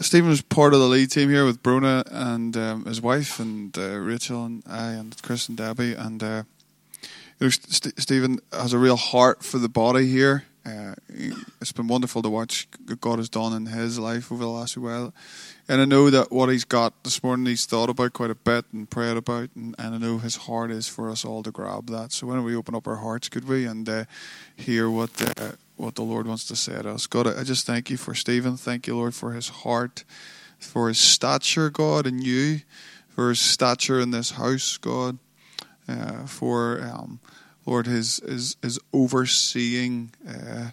Stephen was part of the lead team here with Bruna and um, his wife and uh, Rachel and I and Chris and Debbie and uh, you know, St- Stephen has a real heart for the body here. Uh, it's been wonderful to watch what God has done in his life over the last while, and I know that what he's got this morning he's thought about quite a bit and prayed about, and, and I know his heart is for us all to grab that. So why don't we open up our hearts, could we, and uh, hear what uh, what the Lord wants to say to us. God, I just thank you for Stephen. Thank you, Lord, for his heart, for his stature, God, in you, for his stature in this house, God, uh, for um, Lord his his, his overseeing, uh,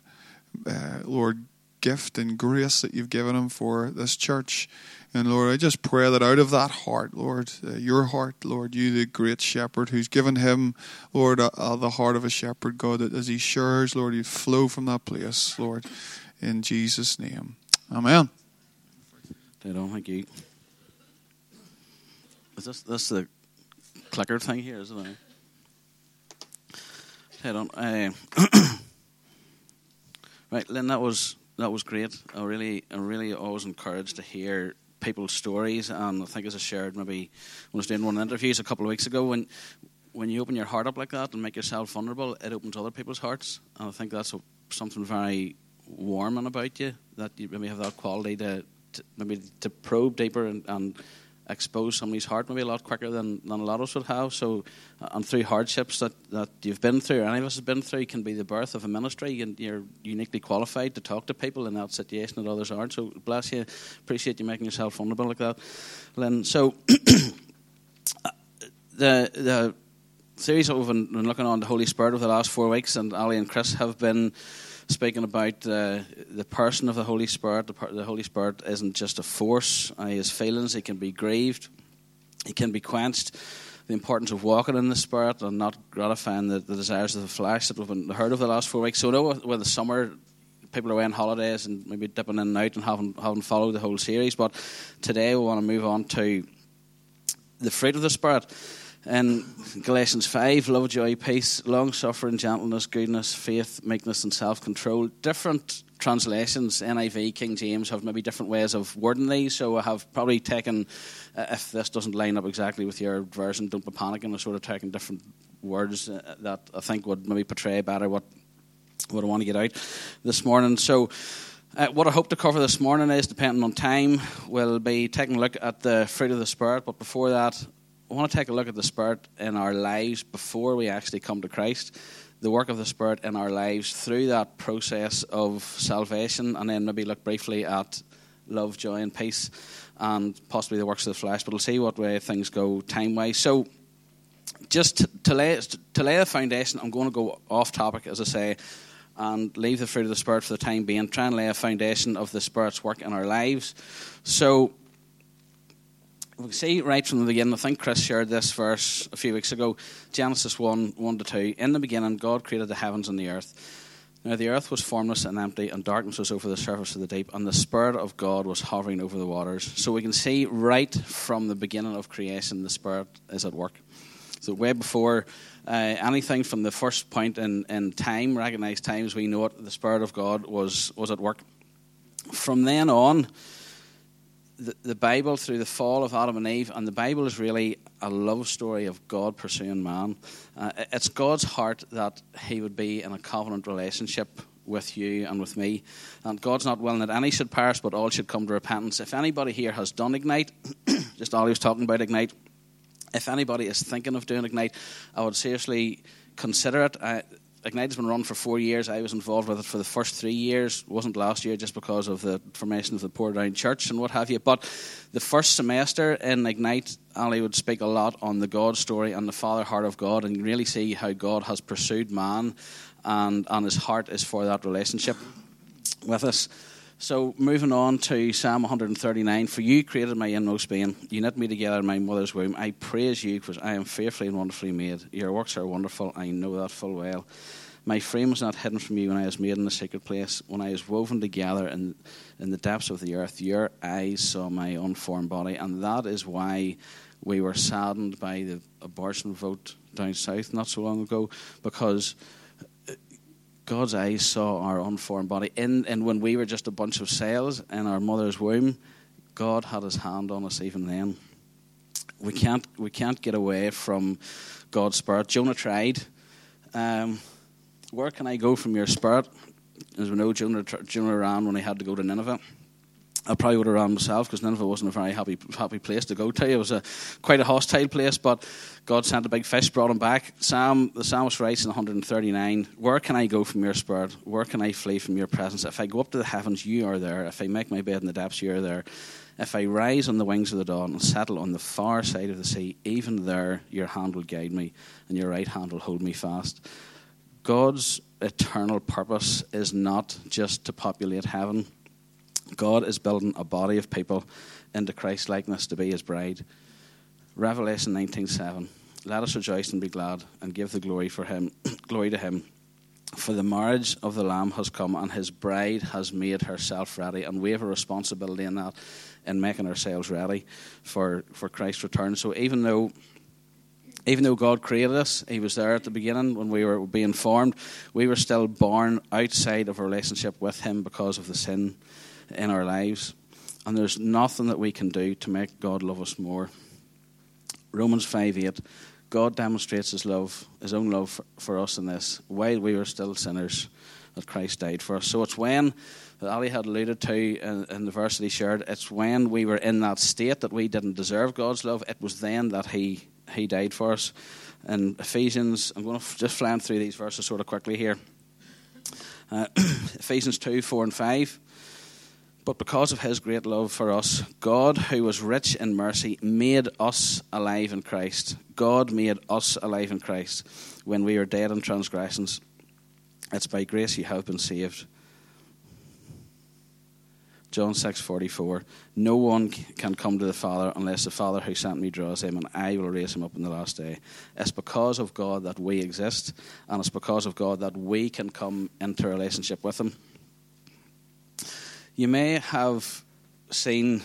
uh, Lord, gift and grace that you've given him for this church. And Lord, I just pray that out of that heart, Lord, uh, your heart, Lord, you, the great shepherd who's given him, Lord, uh, uh, the heart of a shepherd, God, that as he shares, Lord, you flow from that place, Lord, in Jesus' name. Amen. Dead on, thank you. Is this this the clicker thing here, isn't it? Head on. Uh, right, Lynn, that was that was great. I really, I really always encouraged to hear people's stories, and I think as I shared maybe when I was doing one of the interviews a couple of weeks ago, when when you open your heart up like that and make yourself vulnerable, it opens other people's hearts, and I think that's a, something very warming about you that you maybe have that quality to, to maybe to probe deeper and, and expose somebody's heart maybe a lot quicker than, than a lot of us would have. So, uh, and through hardships that, that you've been through, or any of us have been through, can be the birth of a ministry, and you're uniquely qualified to talk to people in that situation that others aren't. So, bless you. Appreciate you making yourself vulnerable like that, Lynn. So, uh, the the series that we've been looking on the Holy Spirit over the last four weeks, and Ali and Chris have been speaking about uh, the person of the Holy Spirit. The, the, Holy Spirit isn't just a force. Uh, his feelings, he can be grieved, he can be quenched. The importance of walking in the Spirit and not gratifying the, the desires of the flesh that we've been heard of the last four weeks. So, I know with the summer, people are away on holidays and maybe dipping in and out and haven't, haven't followed the whole series, but today we want to move on to the fruit of the Spirit. In Galatians 5, love, joy, peace, long suffering, gentleness, goodness, faith, meekness, and self control. Different translations, NIV, King James, have maybe different ways of wording these. So I have probably taken, uh, if this doesn't line up exactly with your version, don't be panicking. I've sort of taken different words uh, that I think would maybe portray better what, what I want to get out this morning. So, uh, what I hope to cover this morning is, depending on time, we'll be taking a look at the fruit of the Spirit. But before that, I want to take a look at the Spirit in our lives before we actually come to Christ, the work of the Spirit in our lives through that process of salvation, and then maybe look briefly at love, joy, and peace, and possibly the works of the flesh. But we'll see what way things go time wise. So, just to lay, to lay a foundation, I'm going to go off topic, as I say, and leave the fruit of the Spirit for the time being, try and lay a foundation of the Spirit's work in our lives. So, we can see right from the beginning, I think Chris shared this verse a few weeks ago, Genesis 1 1 to 2. In the beginning, God created the heavens and the earth. Now the earth was formless and empty, and darkness was over the surface of the deep, and the Spirit of God was hovering over the waters. So we can see right from the beginning of creation, the Spirit is at work. So way before uh, anything from the first point in, in time, recognized times, we know it, the Spirit of God was, was at work. From then on, the, Bible through the fall of Adam and Eve, and the Bible is really a love story of God pursuing man. Uh, it's God's heart that He would be in a covenant relationship with you and with me. And God's not willing that any should perish, but all should come to repentance. If anybody here has done Ignite, just all he was talking about Ignite, if anybody is thinking of doing Ignite, I would seriously consider it. Ignite has been run for four years. I was involved with it for the first three years. It wasn't last year just because of the formation of the Poor Portadown Church and what have you. But the first semester in Ignite, Ali would speak a lot on the God story and the Father heart of God and really see how God has pursued man and, and his heart is for that relationship with us. So, moving on to Psalm 139 For you created my inmost being, you knit me together in my mother's womb. I praise you because I am fearfully and wonderfully made. Your works are wonderful, I know that full well. My frame was not hidden from you when I was made in the secret place, when I was woven together in, in the depths of the earth. Your eyes saw my unformed body, and that is why we were saddened by the abortion vote down south not so long ago, because God's eyes saw our unformed body. And, and when we were just a bunch of cells in our mother's womb, God had his hand on us even then. We can't, we can't get away from God's Spirit. Jonah tried. Um, where can I go from your Spirit? As we know, Jonah, Jonah ran when he had to go to Nineveh. I probably would have ran myself because Nineveh wasn't a very happy happy place to go to. It was a quite a hostile place, but God sent a big fish, brought him back. Sam, the psalmist writes in 139, "Where can I go from your spirit? Where can I flee from your presence? If I go up to the heavens, you are there. If I make my bed in the depths, you are there. If I rise on the wings of the dawn and settle on the far side of the sea, even there your hand will guide me, and your right hand will hold me fast." God's eternal purpose is not just to populate heaven God is building a body of people into Christ likeness to be his bride. Revelation 19:7. Let us rejoice and be glad and give the glory for him, glory to him. For the marriage of the Lamb has come, and his bride has made herself ready. And we have a responsibility in that, in making ourselves ready for, for Christ's return. So even though even though God created us, He was there at the beginning when we were being formed, we were still born outside of a relationship with Him because of the sin in our lives. And there's nothing that we can do to make God love us more. Romans 5 8. God demonstrates his love, his own love for, us in this. While we were still sinners, that Christ died for us. So it's when that Ali had alluded to in, in, the verse that he shared, it's when we were in that state that we didn't deserve God's love, it was then that he, he died for us. In Ephesians, I'm going to just fly through these verses sort of quickly here. Uh, Ephesians 2 4 and 5. But because of his great love for us, God, who was rich in mercy, made us alive in Christ. God made us alive in Christ when we were dead in transgressions. It's by grace you have been saved. John 6:44 No one can come to the Father unless the Father who sent me draws him and I will raise him up in the last day. It's because of God that we exist and it's because of God that we can come into relationship with him. You may have seen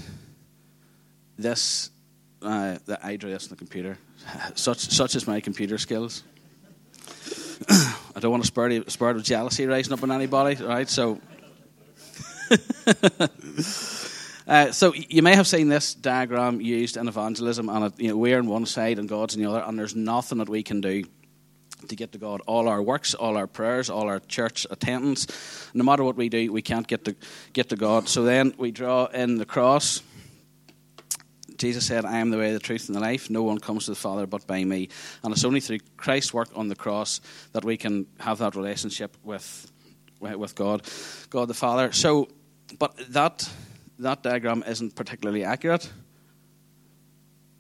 this uh, that I this on the computer. Such such is my computer skills. I don't want to spur, spur of jealousy rising up in anybody, right? So, uh, so you may have seen this diagram used in evangelism, and it, you know, we're on one side and God's on the other, and there's nothing that we can do to get to God. All our works, all our prayers, all our church attendance, no matter what we do, we can't get to get to God. So then we draw in the cross. Jesus said, I am the way, the truth, and the life. No one comes to the Father but by me. And it's only through Christ's work on the cross that we can have that relationship with, with God, God the Father. So, but that, that diagram isn't particularly accurate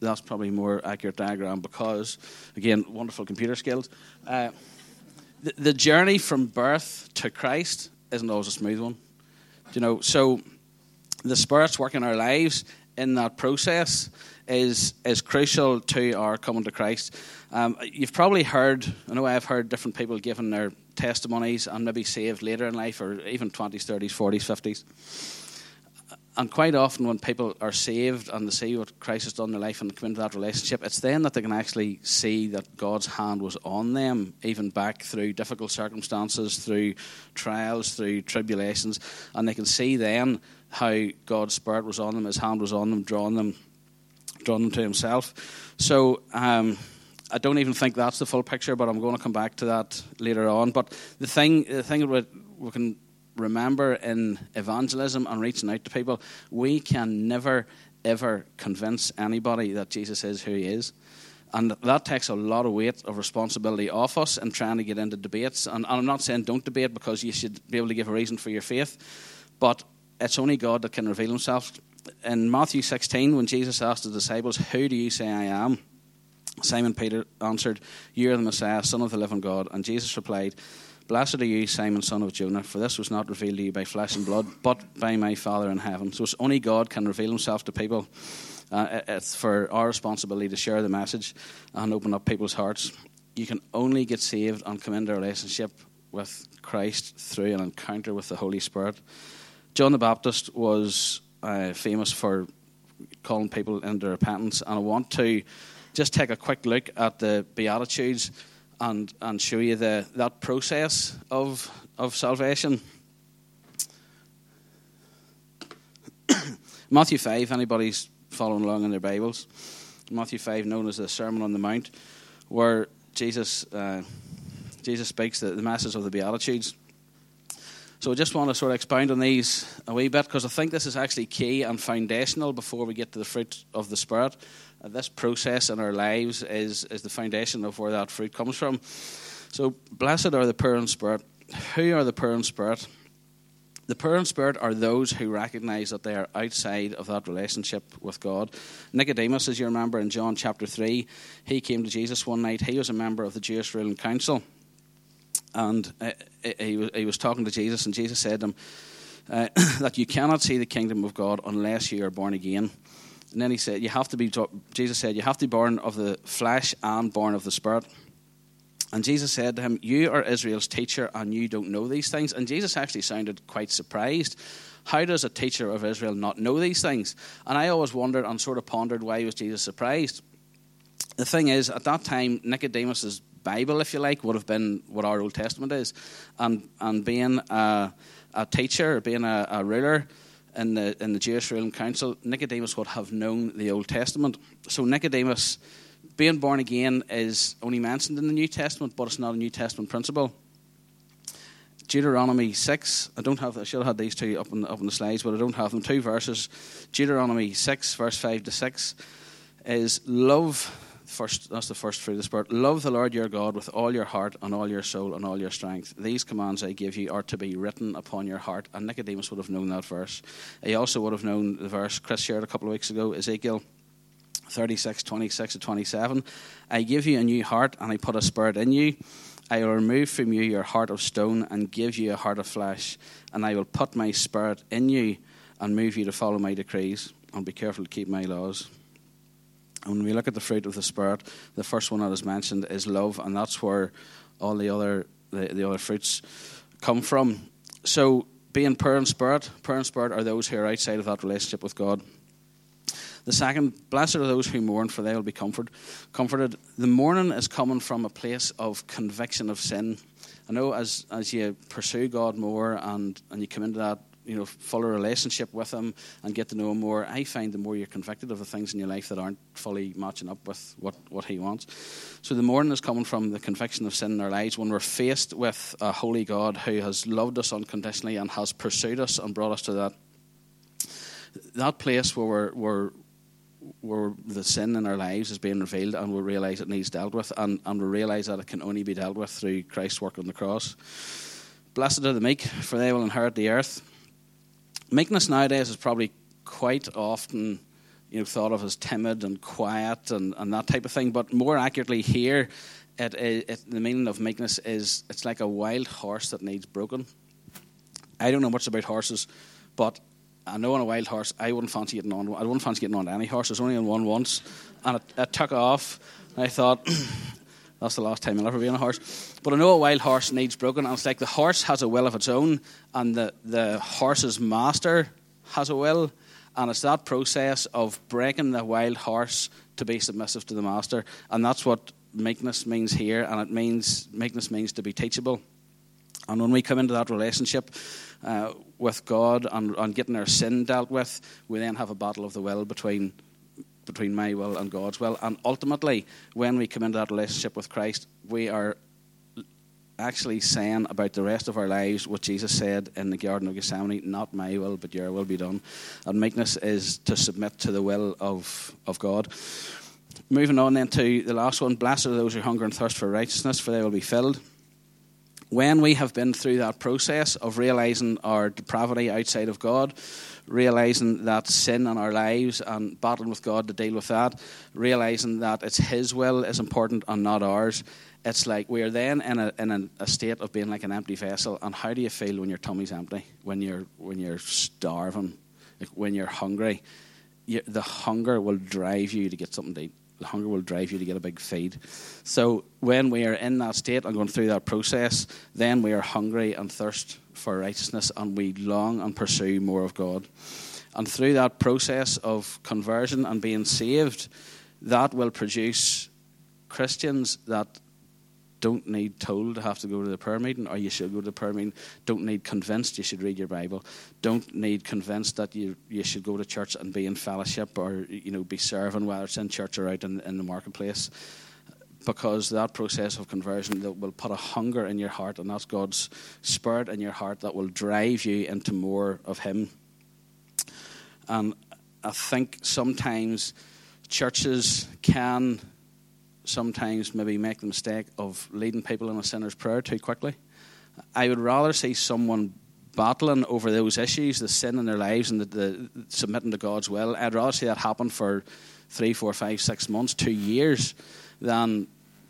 that's probably more accurate diagram because, again, wonderful computer skills. Uh, the, the, journey from birth to Christ isn't always a smooth one. You know, so the Spirit's work in our lives in that process is is crucial to our coming to Christ. Um, you've probably heard, I know I've heard different people giving their testimonies and maybe saved later in life or even 20s, 30s, 40s, 50s and quite often when people are saved and they see what Christ has done in their life and come into that relationship, it's then that they can actually see that God's hand was on them, even back through difficult circumstances, through trials, through tribulations, and they can see then how God's Spirit was on them, His hand was on them, drawing them, drawing them to Himself. So. Um, I don't even think that's the full picture, but I'm going to come back to that later on. But the thing, the thing that we can remember in evangelism and reaching out to people, we can never, ever convince anybody that Jesus is who he is. And that takes a lot of weight of responsibility off us in trying to get into debates. And, I'm not saying don't debate because you should be able to give a reason for your faith, but it's only God that can reveal himself. In Matthew 16, when Jesus asked the disciples, Who do you say I am? Simon Peter answered, You are the Messiah, Son of the living God. And Jesus replied, Blessed are you, Simon, son of Jonah, for this was not revealed to you by flesh and blood, but by my Father in heaven. So it's only God can reveal himself to people. Uh, it's for our responsibility to share the message and open up people's hearts. You can only get saved and come into a relationship with Christ through an encounter with the Holy Spirit. John the Baptist was uh, famous for calling people into repentance, and I want to just take a quick look at the Beatitudes and, and show you the, that process of, of salvation. Matthew 5, anybody's following along in their Bibles, Matthew 5, known as the Sermon on the Mount, where Jesus, uh, Jesus speaks the, the message of the Beatitudes. So I just want to sort of expound on these a wee bit because I think this is actually key and foundational before we get to the fruit of the Spirit. This process in our lives is, is the foundation of where that fruit comes from. So, blessed are the poor in spirit. Who are the poor in spirit? The poor in spirit are those who recognize that they are outside of that relationship with God. Nicodemus, as you remember in John chapter 3, he came to Jesus one night. He was a member of the Jewish ruling council and uh, he, he was talking to Jesus, and Jesus said to him uh, that you cannot see the kingdom of God unless you are born again. And then he said, "You have to be." Jesus said, "You have to be born of the flesh and born of the spirit." And Jesus said to him, "You are Israel's teacher, and you don't know these things." And Jesus actually sounded quite surprised. How does a teacher of Israel not know these things? And I always wondered and sort of pondered why was Jesus surprised. The thing is, at that time, Nicodemus's Bible, if you like, would have been what our Old Testament is. And, and being a, a teacher, being a, a ruler in the, in the Jewish ruling council, Nicodemus would have known the Old Testament. So Nicodemus, being born again, is only mentioned in the New Testament, but it's not a New Testament principle. Deuteronomy 6, I don't have, I should have had these two up on, up on the slides, but I don't have them. Two verses. Deuteronomy 6, verse 5 to 6, is love First, that's the first fruit of the Spirit. Love the Lord your God with all your heart and all your soul and all your strength. These commands I give you are to be written upon your heart. And Nicodemus would have known that verse. He also would have known the verse Chris shared a couple of weeks ago, Ezekiel 36, 26 to 27. I give you a new heart and I put a spirit in you. I will remove from you your heart of stone and give you a heart of flesh. And I will put my spirit in you and move you to follow my decrees and be careful to keep my laws. And when we look at the fruit of the Spirit, the first one that is mentioned is love, and that's where all the other the, the other fruits come from. So, being poor in spirit, poor in spirit are those who are outside of that relationship with God. The second, blessed are those who mourn, for they will be comfort, comforted. The mourning is coming from a place of conviction of sin. I know as as you pursue God more and, and you come into that you know, fuller relationship with Him and get to know Him more, I find the more you're convicted of the things in your life that aren't fully matching up with what, what He wants. So the mourning is coming from the conviction of sin in our lives when we're faced with a holy God who has loved us unconditionally and has pursued us and brought us to that that place where we're, we're where the sin in our lives is being revealed and we realise it needs dealt with and, and we realise that it can only be dealt with through Christ's work on the cross. Blessed are the meek, for they will inherit the earth meekness nowadays is probably quite often you know, thought of as timid and quiet and, and that type of thing. But more accurately, here, it, it, the meaning of meekness is it's like a wild horse that needs broken. I don't know much about horses, but I know on a wild horse, I wouldn't fancy getting on. I wouldn't fancy getting on any horse. I was only on one once, and it, it took off. I thought, that's the last time I'll ever be on a horse. But I know a wild horse needs broken, and it's like the horse has a will of its own, and the, the horse's master has a will, and it's that process of breaking the wild horse to be submissive to the master, and that's what meekness means here, and it means meekness means to be teachable. And when we come into that relationship uh, with God and, and getting our sin dealt with, we then have a battle of the will between between my will and God's will. And ultimately, when we come into that relationship with Christ, we are actually saying about the rest of our lives what Jesus said in the Garden of Gethsemane not my will, but your will be done. And meekness is to submit to the will of, of God. Moving on then to the last one Blessed are those who hunger and thirst for righteousness, for they will be filled. When we have been through that process of realizing our depravity outside of God, realizing that sin in our lives and battling with God to deal with that, realizing that it's His will is important and not ours. It's like we are then in a in a, state of being like an empty vessel. And how do you feel when your tummy's empty? When you're when you're starving, like when you're hungry, you, the hunger will drive you to get something to eat. Hunger will drive you to get a big feed. So when we are in that state and going through that process, then we are hungry and thirst for righteousness and we long and pursue more of God. And through that process of conversion and being saved, that will produce Christians that don't need told to have to go to the prayer meeting, or you should go to the prayer meeting. Don't need convinced you should read your Bible. Don't need convinced that you you should go to church and be in fellowship, or you know be serving whether it's in church or out in, in the marketplace. Because that process of conversion that will put a hunger in your heart, and that's God's spirit in your heart that will drive you into more of Him. And I think sometimes churches can sometimes maybe make the mistake of leading people in a sinner's prayer too quickly. I would rather see someone battling over those issues, the sin in their lives, and the, the, submitting to God's will. I'd rather see that happen for three, four, five, six months, two years, than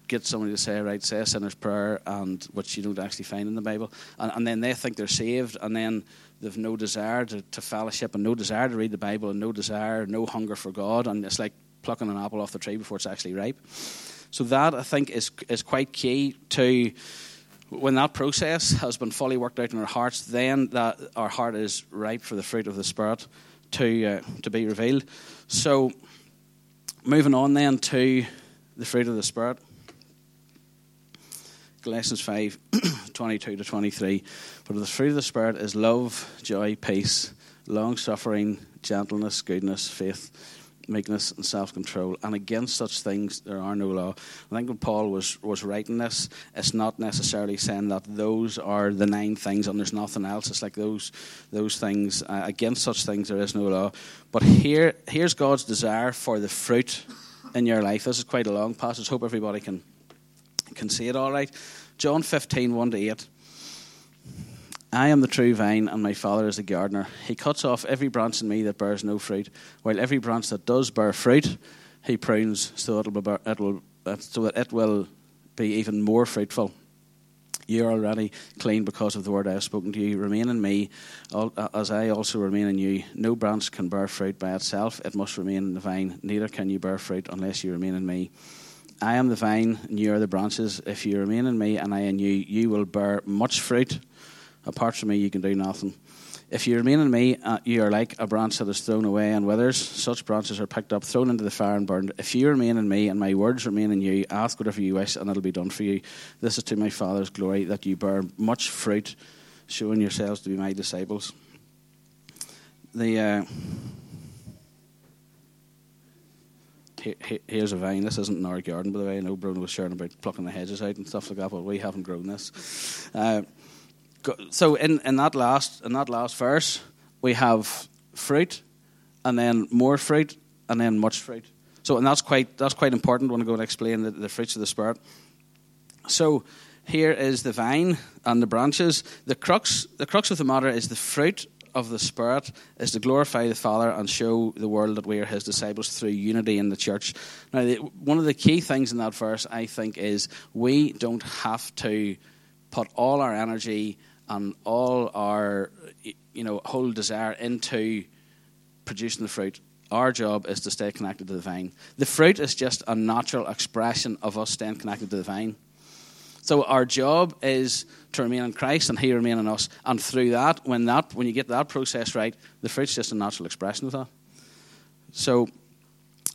get somebody to say, right, say a sinner's prayer, and which you don't actually find in the Bible, and, and then they think they're saved, and then they've no desire to, to fellowship, and no desire to read the Bible, and no desire, no hunger for God, and it's like plucking an apple off the tree before it's actually ripe. So that I think is is quite key to when that process has been fully worked out in our hearts. Then that our heart is ripe for the fruit of the spirit to uh, to be revealed. So moving on then to the fruit of the spirit. Galatians 5 22 to 23. But the fruit of the Spirit is love, joy, peace, long suffering, gentleness, goodness, faith, meekness, and self control. And against such things there are no law. I think when Paul was, was writing this, it's not necessarily saying that those are the nine things and there's nothing else. It's like those, those things. Uh, against such things there is no law. But here, here's God's desire for the fruit in your life. This is quite a long passage. Hope everybody can, can see it all right. John 15, 1 to 8. I am the true vine, and my Father is the gardener. He cuts off every branch in me that bears no fruit, while every branch that does bear fruit, he prunes so that it will, it will, so that it will be even more fruitful. You are already clean because of the word I have spoken to you. Remain in me, uh, as I also remain in you. No branch can bear fruit by itself, it must remain in the vine. Neither can you bear fruit unless you remain in me. I am the vine, and you are the branches. If you remain in me, and I in you, you will bear much fruit Apart from me, you can do nothing. If you remain in me, uh, you are like a branch that is thrown away and withers. Such branches are picked up, thrown into the fire, and burned. If you remain in me, and my words remain in you, ask whatever you wish, and it'll be done for you. This is to my Father's glory, that you bear much fruit, showing yourselves to be my disciples. The uh, here's a vine. This isn't in our garden, by the way. I know Bruno was sharing about plucking the hedges out and stuff like that, but we haven't grown this. Uh, so in, in that last in that last verse, we have fruit, and then more fruit, and then much fruit. So and that's quite that's quite important when I go and explain the, the fruits of the spirit. So here is the vine and the branches. The crux the crux of the matter is the fruit of the Spirit is to glorify the Father and show the world that we are His disciples through unity in the church. Now, the, one of the key things in that verse, I think, is we don't have to put all our energy and all our you know whole desire into producing the fruit. Our job is to stay connected to the vine. The fruit is just a natural expression of us staying connected to the vine. So our job is to remain in Christ and He remain in us. And through that, when that when you get that process right, the fruit's just a natural expression of that. So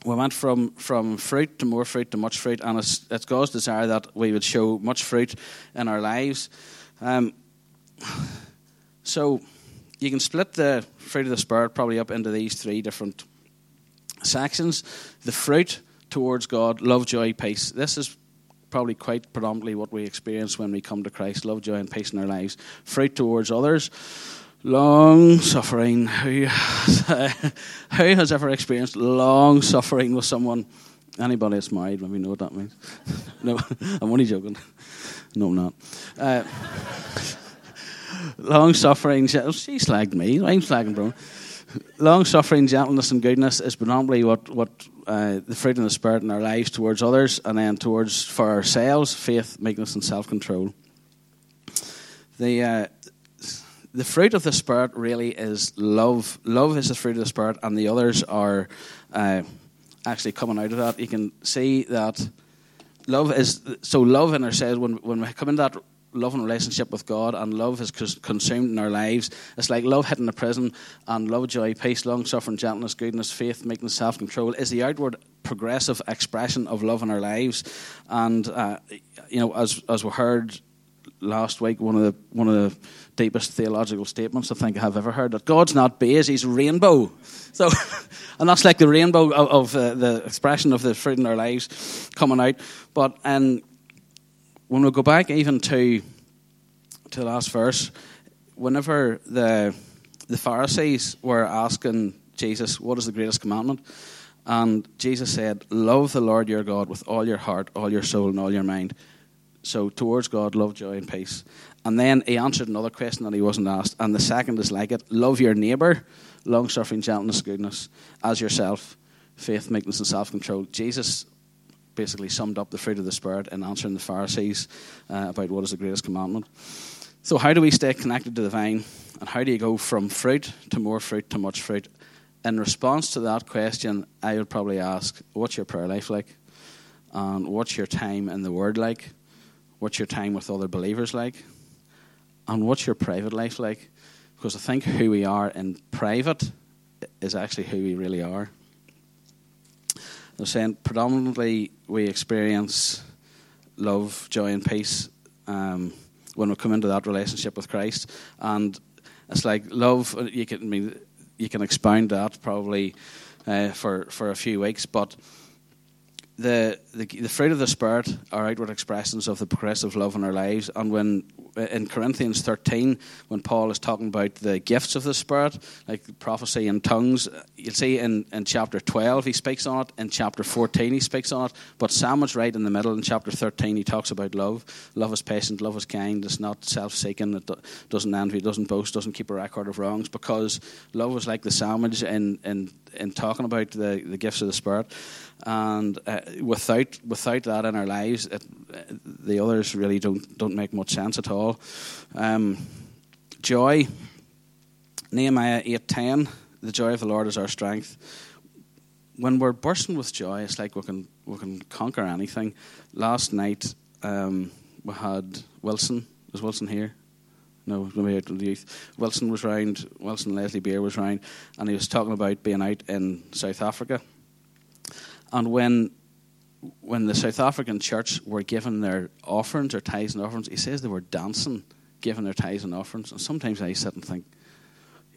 we went from, from fruit to more fruit to much fruit, and it's, it's God's desire that we would show much fruit in our lives. Um, so you can split the fruit of the Spirit probably up into these three different sections. The fruit towards God, love, joy, peace. This is probably quite predominantly what we experience when we come to Christ love, joy, and peace in our lives. Fruit towards others, long suffering. Who, who has ever experienced long suffering with someone? Anybody that's married, let me know what that means. no, I'm only joking. No, I'm not. Uh, long suffering. She slagged me. I'm slagging, bro. Long suffering, gentleness, and goodness is predominantly what what uh, the fruit of the spirit in our lives towards others, and then towards for ourselves, faith, meekness, and self control. The uh, the fruit of the spirit really is love. Love is the fruit of the spirit, and the others are uh, actually coming out of that. You can see that love is so love in ourselves when when we come into that love and relationship with God, and love is consumed in our lives. It's like love hitting the prism, and love, joy, peace, long suffering, gentleness, goodness, faith, meekness, self control is the outward progressive expression of love in our lives. And uh, you know, as as we heard last week, one of the one of the deepest theological statements I think I have ever heard that God's not beige, He's rainbow. So, and that's like the rainbow of, of uh, the expression of the fruit in our lives coming out. But and when we go back even to to the last verse, whenever the the Pharisees were asking Jesus, "What is the greatest commandment?" and Jesus said, "Love the Lord your God with all your heart, all your soul, and all your mind." So towards God, love, joy, and peace. And then he answered another question that he wasn't asked, and the second is like it: love your neighbor, long suffering, gentleness, goodness, as yourself, faith, meekness, and self control. Jesus basically summed up the fruit of the Spirit in answering the Pharisees uh, about what is the greatest commandment. So, how do we stay connected to the vine? And how do you go from fruit to more fruit to much fruit? In response to that question, I would probably ask, What's your prayer life like? And what's your time in the Word like? What's your time with other believers like? And what's your private life like? Because I think who we are in private is actually who we really are. They're saying predominantly we experience love, joy, and peace um, when we come into that relationship with Christ, and it's like love. You can I mean, you can expound that probably uh, for for a few weeks, but the, the the fruit of the spirit are outward expressions of the progressive love in our lives, and when in Corinthians 13, when Paul is talking about the gifts of the Spirit, like prophecy and tongues, you'll see in, in chapter 12 he speaks on it, in chapter 14 he speaks on it, but Samuel's right in the middle. In chapter 13 he talks about love. Love is patient, love is kind, it's not self seeking, it doesn't envy, doesn't boast, doesn't keep a record of wrongs, because love is like the sandwich in, in, in talking about the, the gifts of the Spirit. And uh, without, without that in our lives, it, the others really don't, don't make much sense at all. Um, joy, Nehemiah 8.10, the joy of the Lord is our strength. When we're bursting with joy, it's like we can, we can conquer anything. Last night, um, we had Wilson. Is Wilson here? No, maybe out with the youth. Wilson was round. Wilson Leslie Beer was round, and he was talking about being out in South Africa. And when when the South African church were given their offerings, their tithes and offerings, he says they were dancing, giving their tithes and offerings. And sometimes I sit and think,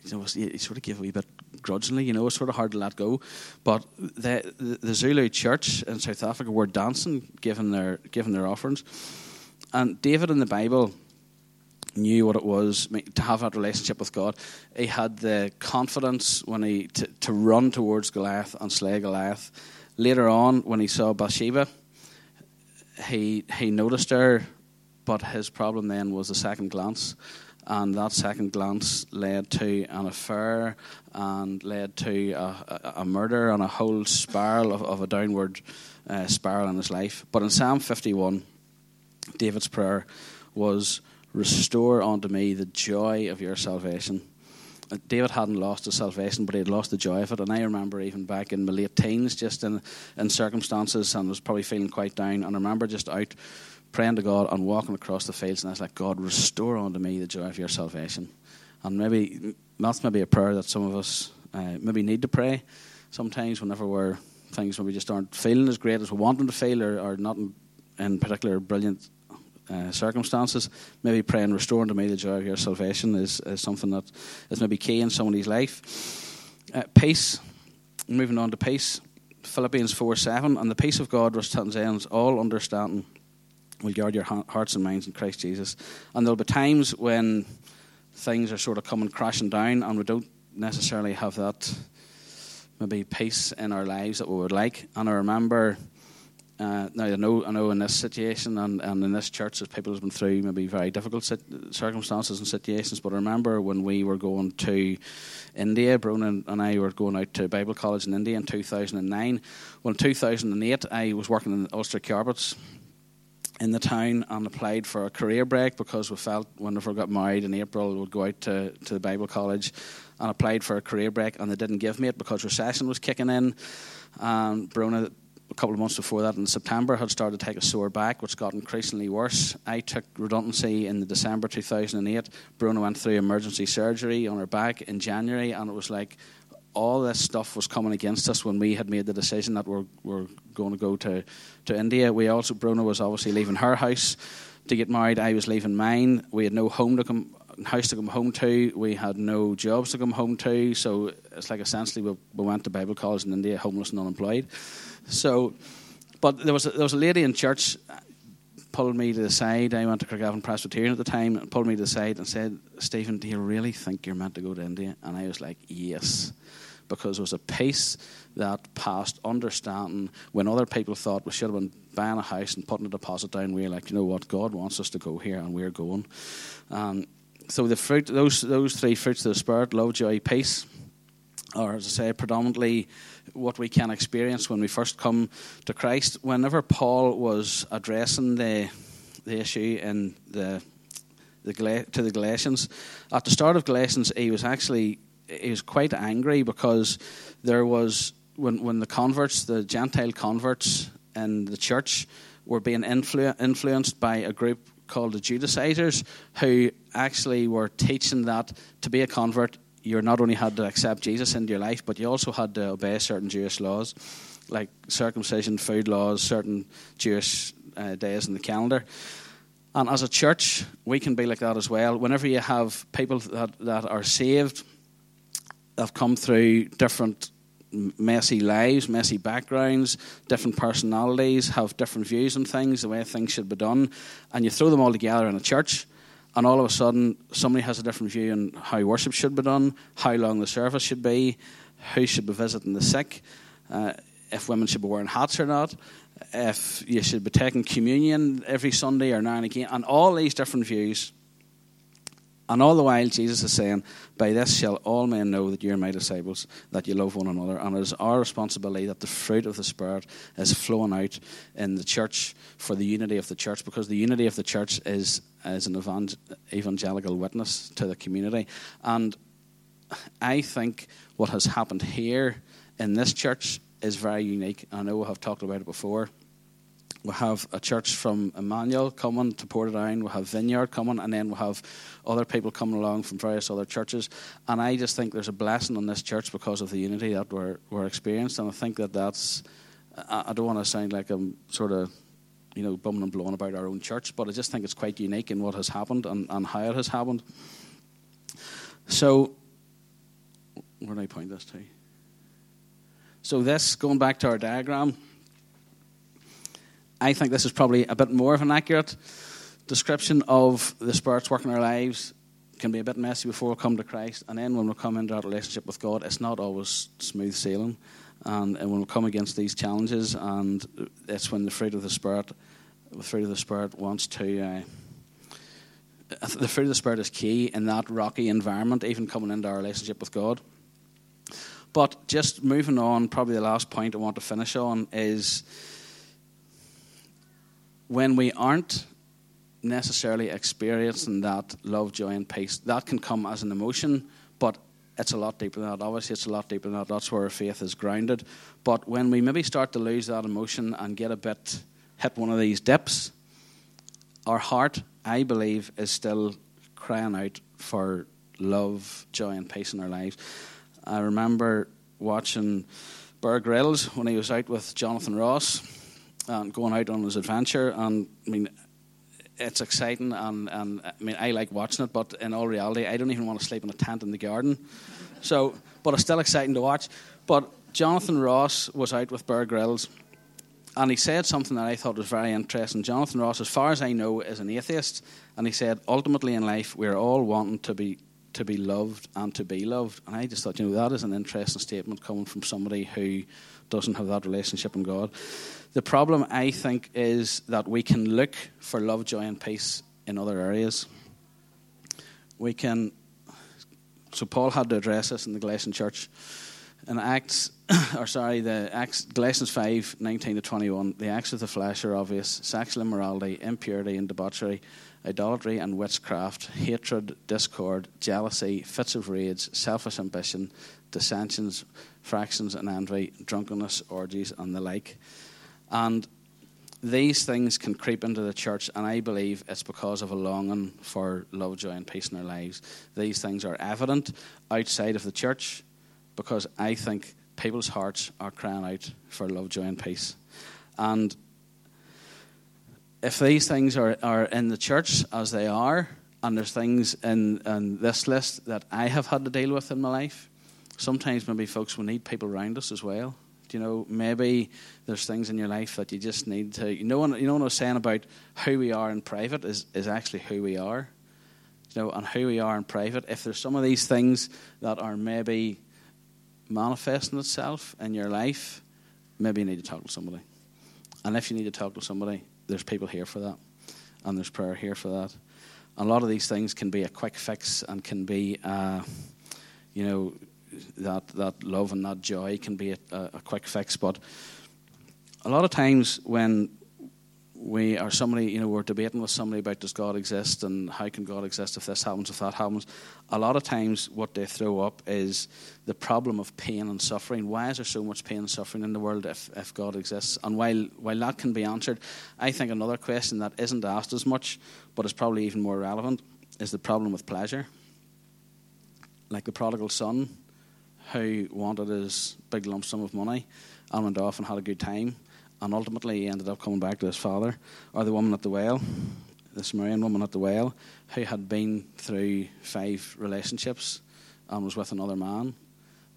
you know, you sort of give a wee bit grudgingly, you know, it's sort of hard to let go. But the, the, the Zulu church in South Africa were dancing, giving their, giving their offerings. And David in the Bible knew what it was to have that relationship with God. He had the confidence when he to, to run towards Goliath and slay Goliath Later on, when he saw Bathsheba, he he noticed her, but his problem then was the second glance, and that second glance led to an affair and led to a, a, a murder and a whole spiral of, of a downward uh, spiral in his life. But in Psalm 51, David's prayer was, "Restore unto me the joy of your salvation." David hadn't lost his salvation, but he had lost the joy of it. And I remember even back in my late teens, just in, in circumstances, and was probably feeling quite down. And I remember just out praying to God and walking across the fields, and I was like, God, restore unto me the joy of your salvation. And maybe that's maybe a prayer that some of us uh, maybe need to pray sometimes whenever we're things maybe just aren't feeling as great as we want them to feel or, or not in, in particular brilliant uh, circumstances. Maybe praying, restoring to me the joy of your salvation is, is something that is maybe key in somebody's life. Uh, peace, moving on to peace. Philippians 4 7, and the peace of God which transcends all understanding will guard your hearts and minds in Christ Jesus. And there'll be times when things are sort of coming crashing down and we don't necessarily have that maybe peace in our lives that we would like. And I remember uh, now I know, I know in this situation and, and in this church that people have been through maybe very difficult sit- circumstances and situations. But I remember when we were going to India, Brona and I were going out to Bible College in India in 2009. Well, in 2008, I was working in Ulster Carpets in the town and applied for a career break because we felt we got married in April, we would go out to, to the Bible College and applied for a career break, and they didn't give me it because recession was kicking in. And Brona a couple of months before that in September had started to take a sore back, which got increasingly worse. I took redundancy in the December 2008. Bruna went through emergency surgery on her back in January, and it was like all this stuff was coming against us when we had made the decision that we're, we're going to go to, to India. We also, Bruna was obviously leaving her house to get married. I was leaving mine. We had no home to come, house to come home to. We had no jobs to come home to. So it's like essentially we, we went to Bible college in India, homeless and unemployed. So, but there was a, there was a lady in church pulled me to the side. I went to Craigavon Presbyterian at the time and pulled me to the side and said, Stephen, do you really think you're meant to go to India? And I was like, yes. Because it was a peace that passed understanding when other people thought we should have been buying a house and putting a deposit down. We were like, you know what? God wants us to go here and we're going. Um, so the fruit, those, those three fruits of the Spirit love, joy, peace are as I say, predominantly what we can experience when we first come to Christ. Whenever Paul was addressing the the issue in the the to the Galatians, at the start of Galatians, he was actually he was quite angry because there was when when the converts, the Gentile converts in the church, were being influ- influenced by a group called the Judaizers, who actually were teaching that to be a convert you not only had to accept Jesus into your life, but you also had to obey certain Jewish laws, like circumcision, food laws, certain Jewish uh, days in the calendar. And as a church, we can be like that as well. Whenever you have people that, that are saved, have come through different messy lives, messy backgrounds, different personalities, have different views on things, the way things should be done, and you throw them all together in a church and all of a sudden somebody has a different view on how worship should be done, how long the service should be, who should be visiting the sick, uh, if women should be wearing hats or not, if you should be taking communion every Sunday or now and again, and all these different views and all the while, Jesus is saying, By this shall all men know that you're my disciples, that you love one another. And it is our responsibility that the fruit of the Spirit is flowing out in the church for the unity of the church, because the unity of the church is, is an evangelical witness to the community. And I think what has happened here in this church is very unique. I know we have talked about it before. We have a church from Emmanuel coming to Portadown. We have Vineyard coming, and then we have other people coming along from various other churches. And I just think there's a blessing on this church because of the unity that we're, we're experienced. And I think that that's, I, I don't want to sound like I'm sort of, you know, bumming and blowing about our own church, but I just think it's quite unique in what has happened and, and how it has happened. So, where do I point this to? So, this, going back to our diagram, I think this is probably a bit more of an accurate description of the Spirit's work in our lives. It can be a bit messy before we come to Christ, and then when we come into our relationship with God, it's not always smooth sailing. And, and when we come against these challenges, and that's when the fruit of the Spirit, the fruit of the Spirit wants to. Uh, the fruit of the Spirit is key in that rocky environment, even coming into our relationship with God. But just moving on, probably the last point I want to finish on is when we aren't necessarily experiencing that love, joy, and peace, that can come as an emotion, but it's a lot deeper than that. Obviously, it's a lot deeper than that. That's where our faith is grounded. But when we maybe start to lose that emotion and get a bit, hit one of these dips, our heart, I believe, is still crying out for love, joy, and peace in our lives. I remember watching Bear Grylls when he was out with Jonathan Ross and going out on his adventure. And I mean, it's exciting, and, and I mean, I like watching it, but in all reality, I don't even want to sleep in a tent in the garden. So, but it's still exciting to watch. But Jonathan Ross was out with Bear Grylls, and he said something that I thought was very interesting. Jonathan Ross, as far as I know, is an atheist, and he said, ultimately in life, we're all wanting to be to be loved and to be loved. And I just thought, you know, that is an interesting statement coming from somebody who doesn't have that relationship in God. The problem, I think, is that we can look for love, joy, and peace in other areas. We can. So Paul had to address this in the Galatian church. In Acts, or sorry, the Acts, Galatians 5, 19 to 21, the acts of the flesh are obvious sexual immorality, impurity and debauchery, idolatry and witchcraft, hatred, discord, jealousy, fits of rage, selfish ambition, dissensions, fractions and envy, drunkenness, orgies, and the like. And these things can creep into the church, and I believe it's because of a longing for love, joy, and peace in our lives. These things are evident outside of the church, because I think people's hearts are crying out for love, joy, and peace. And if these things are, are in the church as they are, and there's things in, in this list that I have had to deal with in my life, sometimes maybe folks will need people around us as well. Do You know, maybe there's things in your life that you just need to. You know, you know what I was saying about who we are in private is, is actually who we are. You know, and who we are in private. If there's some of these things that are maybe manifesting itself in your life, maybe you need to talk to somebody. And if you need to talk to somebody, there's people here for that, and there's prayer here for that. And a lot of these things can be a quick fix and can be, uh, you know, that that love and that joy can be a, a quick fix. But a lot of times when we are somebody, you know, we're debating with somebody about does God exist and how can God exist if this happens, if that happens. A lot of times, what they throw up is the problem of pain and suffering. Why is there so much pain and suffering in the world if, if God exists? And while while that can be answered, I think another question that isn't asked as much, but is probably even more relevant, is the problem with pleasure. Like the prodigal son, who wanted his big lump sum of money and went off and had a good time and ultimately he ended up coming back to his father, or the woman at the well, the Samaritan woman at the well, who had been through five relationships and was with another man.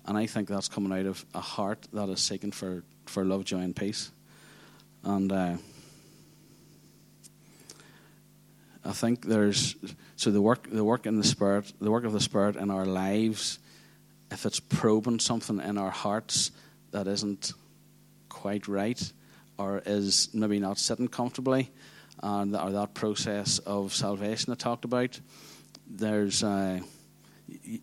And I think that's coming out of a heart that is seeking for, for love, joy, and peace. And uh, I think there's so the work the work in the spirit, the work of the spirit in our lives, if it's probing something in our hearts that isn't quite right, or is maybe not sitting comfortably, and or that process of salvation I talked about, there's uh,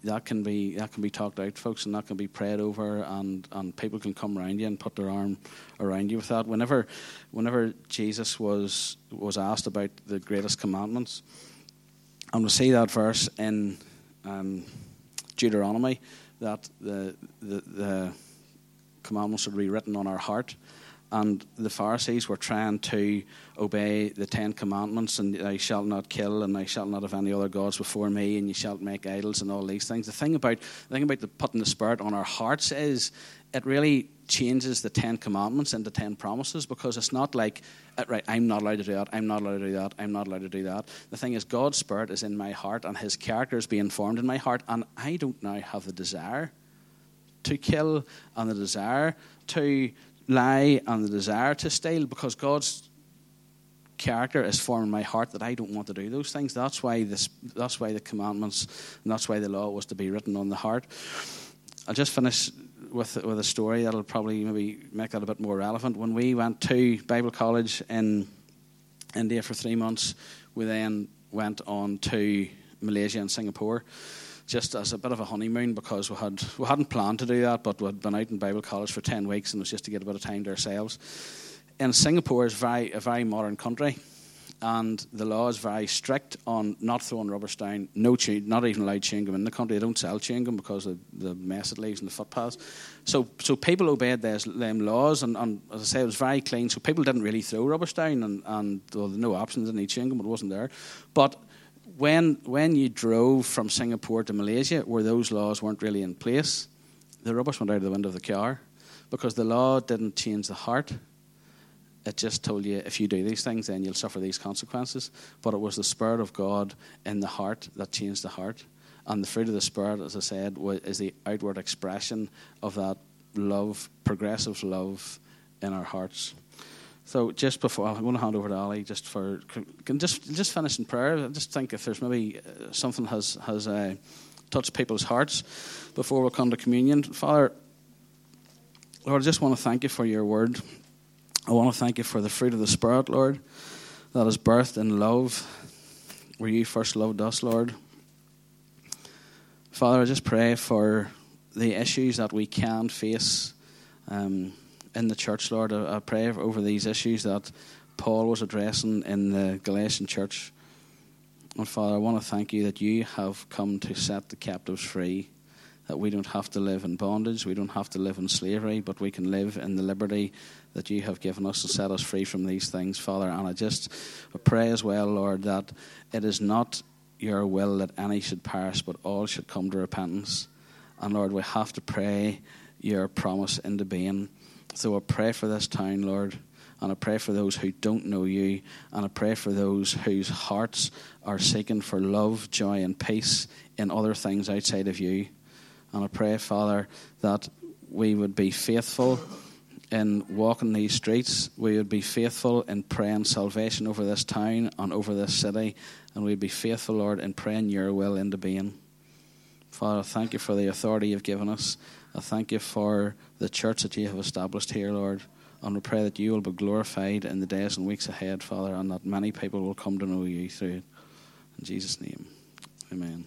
that can be that can be talked out, folks, and that can be prayed over, and, and people can come around you and put their arm around you with that. Whenever, whenever Jesus was was asked about the greatest commandments, and we see that verse in um, Deuteronomy that the, the the commandments are rewritten on our heart and the Pharisees were trying to obey the Ten Commandments, and thou shalt not kill, and thou shalt not have any other gods before me, and you shalt make idols, and all these things. The thing about the thing about the putting the Spirit on our hearts is it really changes the Ten Commandments into ten promises because it's not like uh, right, I'm not allowed to do that, I'm not allowed to do that, I'm not allowed to do that. The thing is, God's Spirit is in my heart, and His character is being formed in my heart, and I don't now have the desire to kill and the desire to lie and the desire to steal because God's character is forming my heart that I don't want to do those things. That's why this that's why the commandments and that's why the law was to be written on the heart. I'll just finish with with a story that'll probably maybe make that a bit more relevant. When we went to Bible college in India for three months, we then went on to Malaysia and Singapore just as a bit of a honeymoon because we had we hadn't planned to do that, but we'd been out in Bible college for ten weeks and it was just to get a bit of time to ourselves. And Singapore is very a very modern country, and the law is very strict on not throwing rubbish down, no chew, not even allowed chewing gum in the country. They don't sell chewing gum because of the mess it leaves in the footpaths. So so people obeyed those them laws, and, and, as I say, it was very clean. So people didn't really throw rubbish down, and and well, no options, didn't eat chewing gum, it wasn't there. But when when you drove from Singapore to Malaysia, where those laws weren't really in place, the rubbish went out of the window of the car because the law didn't change the heart. It just told you if you do these things, then you'll suffer these consequences. But it was the Spirit of God in the heart that changed the heart. And the fruit of the Spirit, as I said, is the outward expression of that love, progressive love in our hearts. So just before I'm going to hand over to Ali, just for can just just finish in prayer. I just think if there's maybe uh, something has has uh, touched people's hearts before we come to communion, Father. Lord, I just want to thank you for your word. I want to thank you for the fruit of the Spirit, Lord, that is birthed in love, where you first loved us, Lord. Father, I just pray for the issues that we can face. Um, in the church, Lord. I, pray over these issues that Paul was addressing in the Galatian church. And Father, I want to thank you that you have come to set the captives free, that we don't have to live in bondage, we don't have to live in slavery, but we can live in the liberty that you have given us and set us free from these things, Father. And I just pray as well, Lord, that it is not your will that any should perish, but all should come to repentance. And Lord, we have to pray your promise into being. So I pray for this town, Lord. And I pray for those who don't know you. And I pray for those whose hearts are seeking for love, joy, and peace in other things outside of you. And I pray, Father, that we would be faithful in walking these streets. We would be faithful in praying salvation over this town and over this city. And we'd be faithful, Lord, in praying your will into being. Father, thank you for the authority you've given us. I thank you for the church that you have established here, Lord. And we pray that you will be glorified in the days and weeks ahead, Father, and that many people will come to know you through it. In Jesus' name, amen.